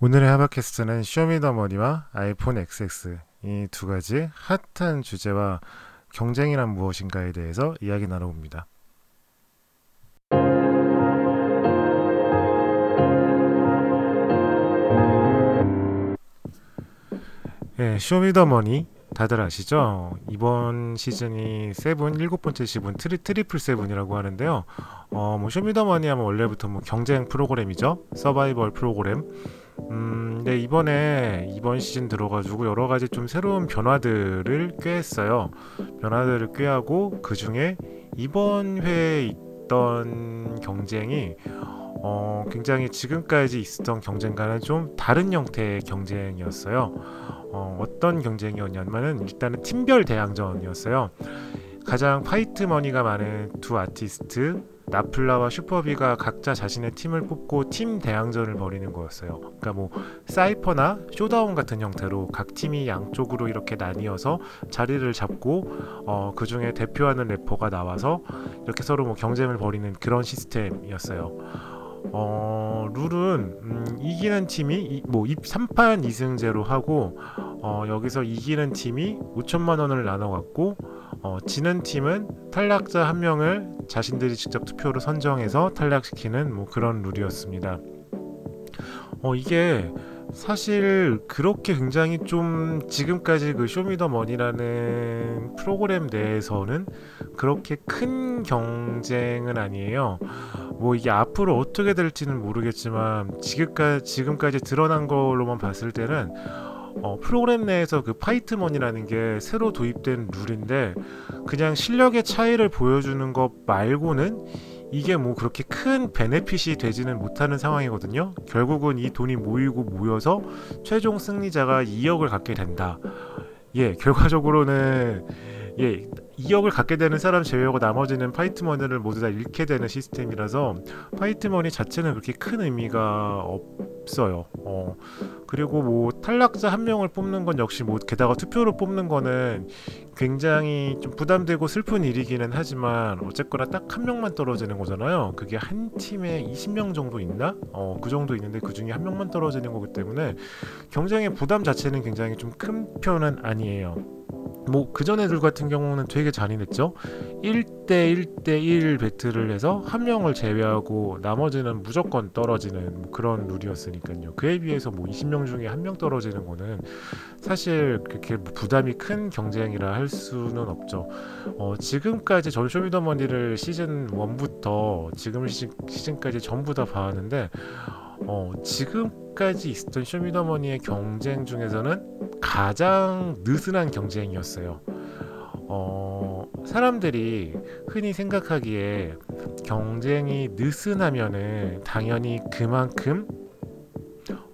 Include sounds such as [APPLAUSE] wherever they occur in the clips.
오늘의 하바캐스트는 쇼미더머니와 아이폰 XS 이 두 가지 핫한 주제와 경쟁이란 무엇인가에 대해서 이야기 나눠봅니다. 예, 쇼미더머니 다들 아시죠? 이번 시즌이 seven 일곱 번째 시즌 tri, triple seven이라고 하는데요. 어, 뭐 쇼미더머니 하면 원래부터 뭐 경쟁 프로그램이죠. 서바이벌 프로그램. 음, 네, 이번에 이번 시즌 들어가지고 여러 가지 좀 새로운 변화들을 꾀했어요. 변화들을 꾀하고 그 중에 이번 회에 있던 경쟁이 어, 굉장히 지금까지 있었던 경쟁과는 좀 다른 형태의 경쟁이었어요. 어, 어떤 경쟁이었냐면은 일단은 팀별 대항전이었어요. 가장 fight money가 많은 두 아티스트 나플라와 슈퍼비가 각자 자신의 팀을 뽑고 팀 대항전을 벌이는 거였어요. 그러니까 뭐 cypher나 showdown 같은 형태로 각 팀이 양쪽으로 이렇게 나뉘어서 자리를 잡고 어, 그 중에 대표하는 래퍼가 나와서 이렇게 서로 뭐 경쟁을 벌이는 그런 시스템이었어요. 어, 룰은 음, 이기는 팀이 이, 뭐 3판 2승제로 하고 어, 여기서 이기는 팀이 5천만 원을 나눠 갖고 어, 지는 팀은 탈락자 한 명을 자신들이 직접 투표로 선정해서 탈락시키는 뭐 그런 룰이었습니다. 어, 이게 사실 그렇게 굉장히 좀 지금까지 그 쇼미더머니라는 프로그램 내에서는 그렇게 큰 경쟁은 아니에요. 뭐 이게 앞으로 어떻게 될지는 모르겠지만 지금까지 지금까지 드러난 걸로만 봤을 때는 어, 프로그램 내에서 그 fight money라는 게 새로 도입된 룰인데 그냥 실력의 차이를 보여주는 것 말고는 이게 뭐 그렇게 큰 benefit이 되지는 못하는 상황이거든요. 결국은 이 돈이 모이고 모여서 최종 승리자가 2억을 갖게 된다. 예, 결과적으로는 예, 2억을 갖게 되는 사람 제외하고 나머지는 fight money를 모두 다 잃게 되는 시스템이라서 fight money 자체는 그렇게 큰 의미가 없 어요. 어, 그리고 뭐 탈락자 한 명을 뽑는 건 역시 뭐 게다가 투표로 뽑는 거는 굉장히 좀 부담되고 슬픈 일이기는 하지만 어쨌거나 딱 한 명만 떨어지는 거잖아요. 그게 한 팀에 20명 정도 있나? 어, 그 정도 있는데 그 중에 한 명만 떨어지는 거기 때문에 경쟁의 부담 자체는 굉장히 좀 큰 편은 아니에요. 뭐 그전 애들 같은 경우는 되게 잔인했죠. 1대 1대 1 배틀을 해서 한 명을 제외하고 나머지는 무조건 떨어지는 뭐 그런 룰이었으니까요. 그에 비해서 뭐 20명 중에 한 명 떨어지는 거는 사실 그렇게 뭐 부담이 큰 경쟁이라 할 수는 없죠. 어, 지금까지 전 쇼미더머니를 시즌 1부터 지금 시즌, 시즌까지 전부 다 봐왔는데 어, 지금까지 있었던 쇼미더머니의 경쟁 중에서는 가장 느슨한 경쟁이었어요. 어, 사람들이 흔히 생각하기에 경쟁이 느슨하면은 당연히 그만큼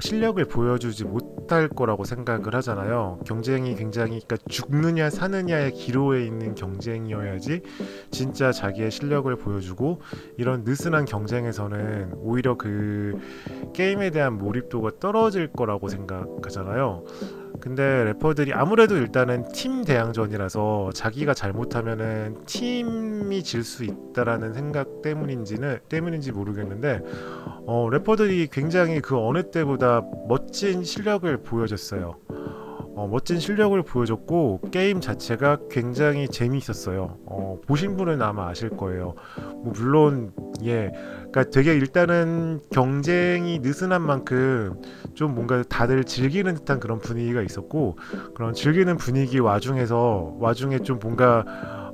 실력을 보여주지 못할 거라고 생각을 하잖아요. 경쟁이 굉장히 그러니까 죽느냐 사느냐의 기로에 있는 경쟁이어야지 진짜 자기의 실력을 보여주고 이런 느슨한 경쟁에서는 오히려 그 게임에 대한 몰입도가 떨어질 거라고 생각하잖아요. 근데 래퍼들이 아무래도 일단은 팀 대항전이라서 자기가 잘못하면은 팀이 질 수 있다라는 생각 때문인지는 때문인지 모르겠는데 어, 래퍼들이 굉장히 그 어느 때보다 멋진 실력을 보여줬어요. 어, 멋진 실력을 보여줬고 게임 자체가 굉장히 재미있었어요. 어, 보신 분은 아마 아실 거예요. 뭐 물론 예, 그러니까 되게 일단은 경쟁이 느슨한 만큼 좀 뭔가 다들 즐기는 듯한 그런 분위기가 있었고 그런 즐기는 분위기 와중에서 와중에 좀 뭔가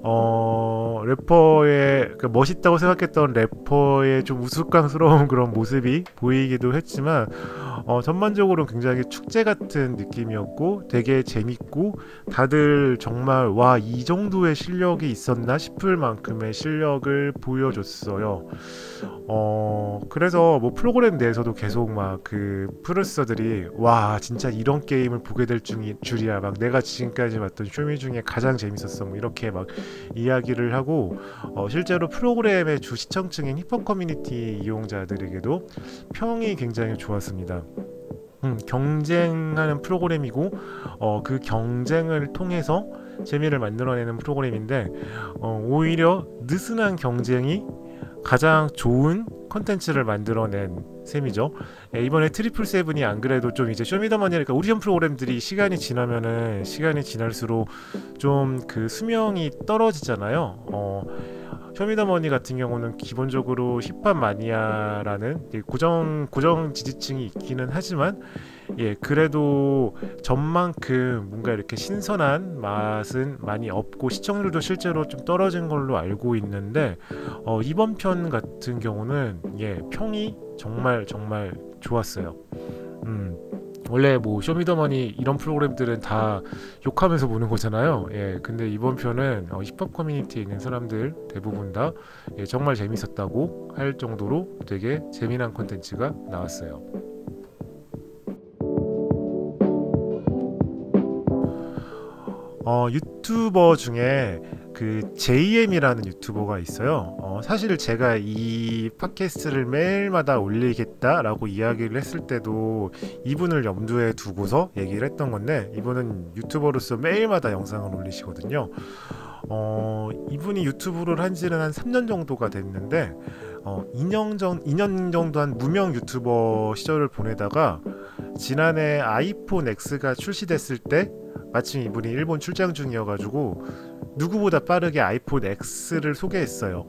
어 래퍼의 그 멋있다고 생각했던 래퍼의 좀 우스꽝스러운 [LAUGHS] 그런 모습이 보이기도 했지만 어, 전반적으로 굉장히 축제 같은 느낌이었고 되게 재밌고 다들 정말 와 이 정도의 실력이 있었나 싶을 만큼의 실력을 보여줬어요. 어 그래서 뭐 프로그램 내에서도 계속 막 그 프로듀서들이 와 진짜 이런 게임을 보게 될 중이, 줄이야 막 내가 지금까지 봤던 쇼미 중에 가장 재밌었어 뭐 이렇게 막 이야기를 하고 어, 실제로 프로그램의 주 시청층인 힙합 커뮤니티 이용자들에게도 평이 굉장히 좋았습니다. 음, 경쟁하는 프로그램이고 어, 그 경쟁을 통해서 재미를 만들어내는 프로그램인데 어, 오히려 느슨한 경쟁이 가장 좋은 컨텐츠를 만들어낸 셈이죠. 예, 이번에 triple seven이 안 그래도 좀 이제 쇼미더머니니까 오디션 프로그램들이 시간이 지나면은 시간이 지날수록 좀 그 수명이 떨어지잖아요. 어, 쇼미더머니 같은 경우는 기본적으로 힙합 마니아라는 예, 고정 고정 지지층이 있기는 하지만 예 그래도 전만큼 뭔가 이렇게 신선한 맛은 많이 없고 시청률도 실제로 좀 떨어진 걸로 알고 있는데 어, 이번 편 같은 경우는 예 평이 정말 정말 좋았어요. 음. 원래 뭐 쇼미더머니 이런 프로그램들은 다 욕하면서 보는 거잖아요. 예, 근데 이번 편은 어, 힙합 커뮤니티에 있는 사람들 대부분 다 예, 정말 재밌었다고 할 정도로 되게 재미난 콘텐츠가 나왔어요. 어, 유튜버 중에 그 JM이라는 유튜버가 있어요. 어, 사실 제가 이 팟캐스트를 매일마다 올리겠다라고 이야기를 했을 때도 이분을 염두에 두고서 얘기를 했던 건데 이분은 유튜버로서 매일마다 영상을 올리시거든요. 어, 이분이 유튜브를 한 지는 한 3년 정도가 됐는데 어, 2년, 정, 2년 정도 한 무명 유튜버 시절을 보내다가 지난해 아이폰 X가 출시됐을 때 마침 이분이 일본 출장 중이어가지고 누구보다 빠르게 아이폰 X를 소개했어요.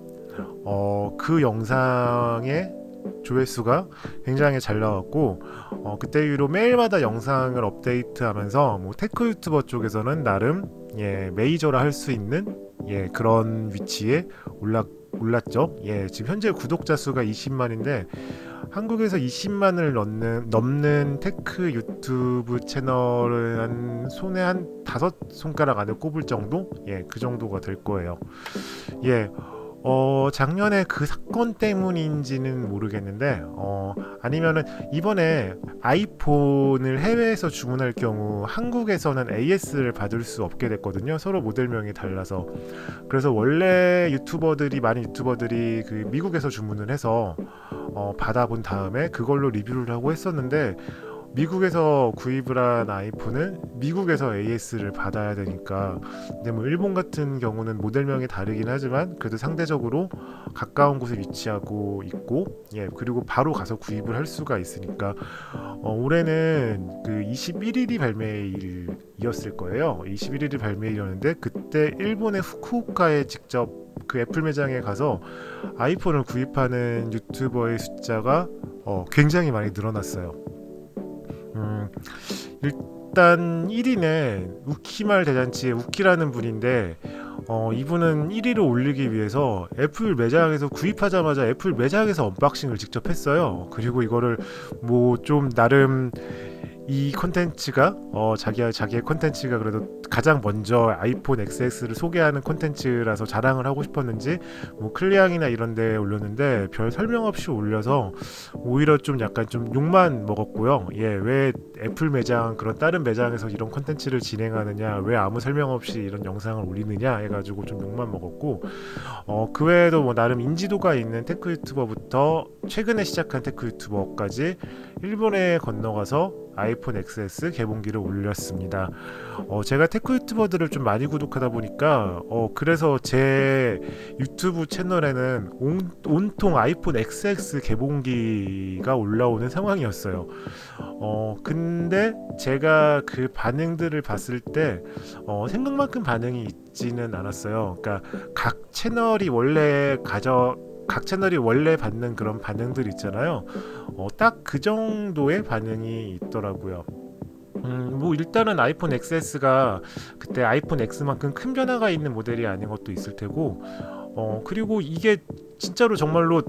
어, 그 영상의 조회수가 굉장히 잘 나왔고 어, 그때 이후로 매일마다 영상을 업데이트하면서 뭐 tech YouTuber 쪽에서는 나름 예, 메이저라 할 수 있는 예, 그런 위치에 올라 올랐죠. 예, 지금 현재 구독자 수가 20만인데 한국에서 20만을 넘는 넘는 tech 유튜브 채널을 한 손에 한 다섯 손가락 안에 꼽을 정도? 예, 그 정도가 될 거예요. 예. 어, 작년에 그 사건 때문인지는 모르겠는데, 어, 아니면은 이번에 아이폰을 해외에서 주문할 경우 한국에서는 AS를 받을 수 없게 됐거든요. 서로 모델명이 달라서. 그래서 원래 유튜버들이, 많은 유튜버들이 그 미국에서 주문을 해서 어, 받아본 다음에 그걸로 리뷰를 하고 했었는데, 미국에서 구입을 한 아이폰은 미국에서 AS를 받아야 되니까. 근데 뭐 일본 같은 경우는 모델명이 다르긴 하지만 그래도 상대적으로 가까운 곳에 위치하고 있고 예 그리고 바로 가서 구입을 할 수가 있으니까. 어, 올해는 그 21일이 발매일이었을 거예요. 21일이 발매일이었는데 그때 일본의 후쿠오카에 직접 그 애플 매장에 가서 아이폰을 구입하는 유튜버의 숫자가 어, 굉장히 많이 늘어났어요. 음, 일단 1위는 우키말 대잔치의 우키라는 분인데 어, 이분은 1위를 올리기 위해서 애플 매장에서 구입하자마자 애플 매장에서 unboxing을 직접 했어요. 그리고 이거를 뭐 좀 나름 이 컨텐츠가 어 자기야 자기의 컨텐츠가 그래도 가장 먼저 아이폰 XS를 소개하는 컨텐츠라서 자랑을 하고 싶었는지 뭐 클리앙이나 이런 데 올렸는데 별 설명 없이 올려서 오히려 좀 약간 좀 욕만 먹었고요. 예, 왜 애플 매장 그런 다른 매장에서 이런 컨텐츠를 진행하느냐, 왜 아무 설명 없이 이런 영상을 올리느냐 해가지고 좀 욕만 먹었고 어, 그 외에도 뭐 나름 인지도가 있는 테크 유튜버부터 최근에 시작한 tech YouTuber까지 일본에 건너가서 아이폰 XS 개봉기를 올렸습니다. 어, 제가 tech YouTuber들을 좀 많이 구독하다 보니까 어, 그래서 제 유튜브 채널에는 온, 온통 아이폰 XX 개봉기가 올라오는 상황이었어요. 어, 근데 제가 그 반응들을 봤을 때 어, 생각만큼 반응이 있지는 않았어요. 그러니까 각 채널이 원래 가져 각 채널이 원래 받는 그런 반응들 있잖아요. 어, 딱 그 정도의 반응이 있더라고요. 음, 뭐 일단은 아이폰 XS가 그때 아이폰 X만큼 큰 변화가 있는 모델이 아닌 것도 있을 테고, 어, 그리고 이게 진짜로 정말로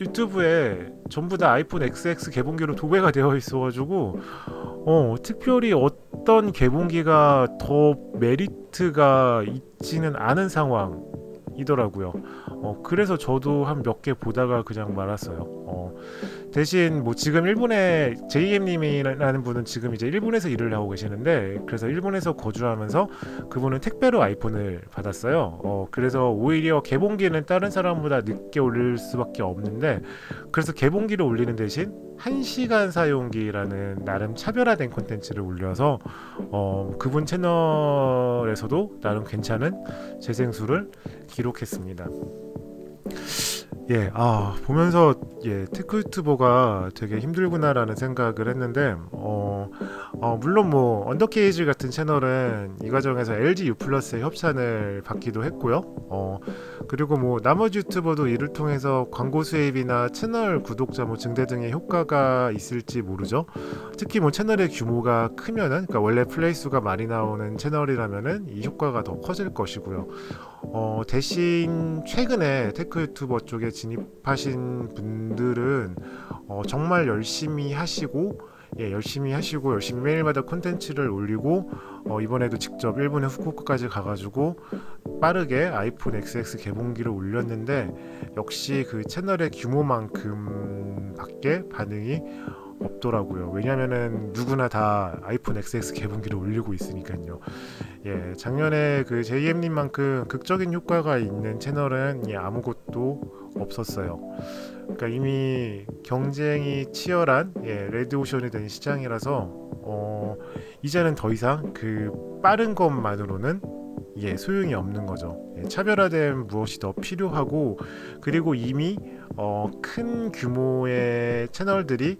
유튜브에 전부 다 아이폰 XX 개봉기로 도배가 되어 있어가지고, 어, 특별히 어떤 개봉기가 더 메리트가 있지는 않은 상황이더라고요. 어, 그래서 저도 한 몇 개 보다가 그냥 말았어요. 어, 대신 뭐 지금 일본에 JM님이라는 분은 지금 이제 일본에서 일을 하고 계시는데 그래서 일본에서 거주하면서 그분은 택배로 아이폰을 받았어요. 어, 그래서 오히려 개봉기는 다른 사람보다 늦게 올릴 수밖에 없는데 그래서 개봉기를 올리는 대신 1시간 사용기라는 나름 차별화된 콘텐츠를 올려서 어, 그분 채널에서도 나름 괜찮은 재생수를 기록했습니다. 예, 아, 보면서, 예, tech YouTuber가 되게 힘들구나라는 생각을 했는데, 어, 어, 물론 뭐, UNDERkg 같은 채널은 이 과정에서 LG U 플러스의 협찬을 받기도 했고요. 어, 그리고 뭐, 나머지 YouTuber도 이를 통해서 광고 수입이나 채널 구독자 뭐 증대 등의 효과가 있을지 모르죠. 특히 뭐, 채널의 규모가 크면은, 그러니까 원래 플레이 수가 많이 나오는 채널이라면은 이 효과가 더 커질 것이고요. 어, 대신 최근에 tech YouTuber 쪽에 진입하신 분들은 어, 정말 열심히 하시고 예, 열심히 하시고 열심히 매일마다 콘텐츠를 올리고 어, 이번에도 직접 일본의 후쿠오카까지 가가지고 빠르게 아이폰 XX 개봉기를 올렸는데 역시 그 채널의 규모만큼밖에 반응이 없더라고요. 왜냐면은 누구나 다 아이폰 XX 개봉기를 올리고 있으니까요. 예, 작년에 그 JM님만큼 극적인 효과가 있는 채널은 예, 아무것도 없었어요. 그러니까 이미 경쟁이 치열한 예, 레드오션이 된 시장이라서 어, 이제는 더 이상 그 빠른 것만으로는 예, 소용이 없는 거죠. 예, 차별화된 무엇이 더 필요하고 그리고 이미 어, 큰 규모의 채널들이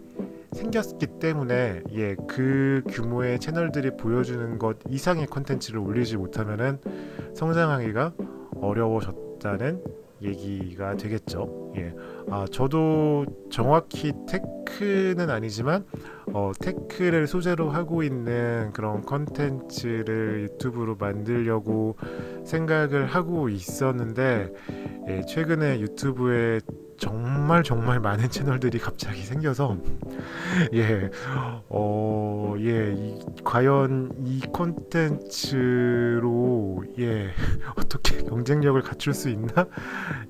생겼기 때문에 예, 그 규모의 채널들이 보여주는 것 이상의 콘텐츠를 올리지 못하면은 성장하기가 어려워졌다는 얘기가 되겠죠. 예. 아, 저도 정확히 테크는 아니지만 어, 테크를 소재로 하고 있는 그런 컨텐츠를 유튜브로 만들려고 생각을 하고 있었는데 예, 최근에 유튜브에 정말 정말 많은 채널들이 갑자기 생겨서 예, 어, 예, 이, 과연 이 콘텐츠로 예 [LAUGHS] 어떻게 경쟁력을 갖출 수 있나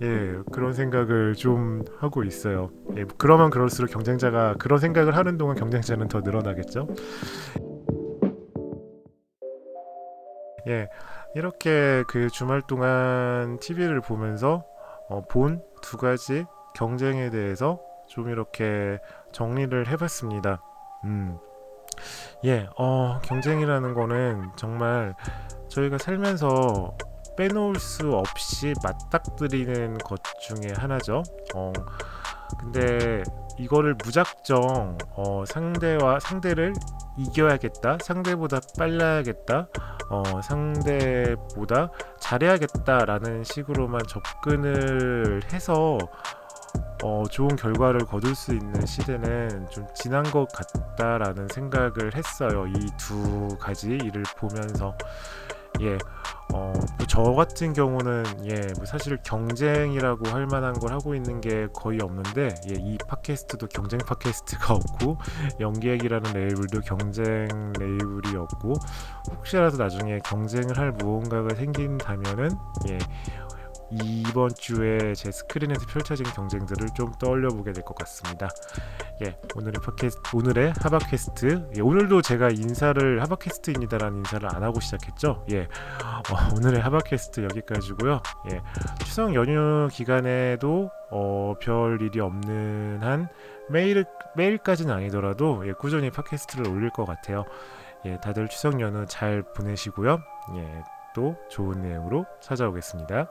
예 그런 생각을 좀 하고 있어요. 예, 그러면 그럴수록 경쟁자가 그런 생각을 하는 동안 경쟁자는 더 늘어나겠죠. 예, 이렇게 그 주말 동안 TV를 보면서 어, 본 두 가지 경쟁에 대해서 좀 이렇게 정리를 해봤습니다. 음. 예, 어, 경쟁이라는 거는 정말 저희가 살면서 빼놓을 수 없이 맞닥뜨리는 것 중에 하나죠. 어, 근데 이거를 무작정 어, 상대와 상대를 이겨야겠다, 상대보다 빨라야겠다, 어, 상대보다 잘해야겠다라는 식으로만 접근을 해서 어, 좋은 결과를 거둘 수 있는 시대는 좀 지난 것 같다라는 생각을 했어요. 이 두 가지 일을 보면서 예, 어, 뭐 저 같은 경우는 예, 뭐 사실 경쟁이라고 할 만한 걸 하고 있는 게 거의 없는데 예, 이 팟캐스트도 경쟁 팟캐스트가 없고 연기액이라는 레이블도 경쟁 레이블이 없고 혹시라도 나중에 경쟁을 할 무언가가 생긴다면은 예, 이번 주에 제 스크린에서 펼쳐진 경쟁들을 좀 떠올려 보게 될 것 같습니다. 예, 오늘의 팟캐스트, 오늘의 하바캐스트. 예, 오늘도 제가 인사를 하바캐스트입니다라는 인사를 안 하고 시작했죠. 예, 어, 오늘의 하바캐스트 여기까지고요. 예, 추석 연휴 기간에도 어, 별 일이 없는 한 매일 매일까지는 아니더라도 예, 꾸준히 팟캐스트를 올릴 것 같아요. 예, 다들 추석 연휴 잘 보내시고요. 예, 또 좋은 내용으로 찾아오겠습니다.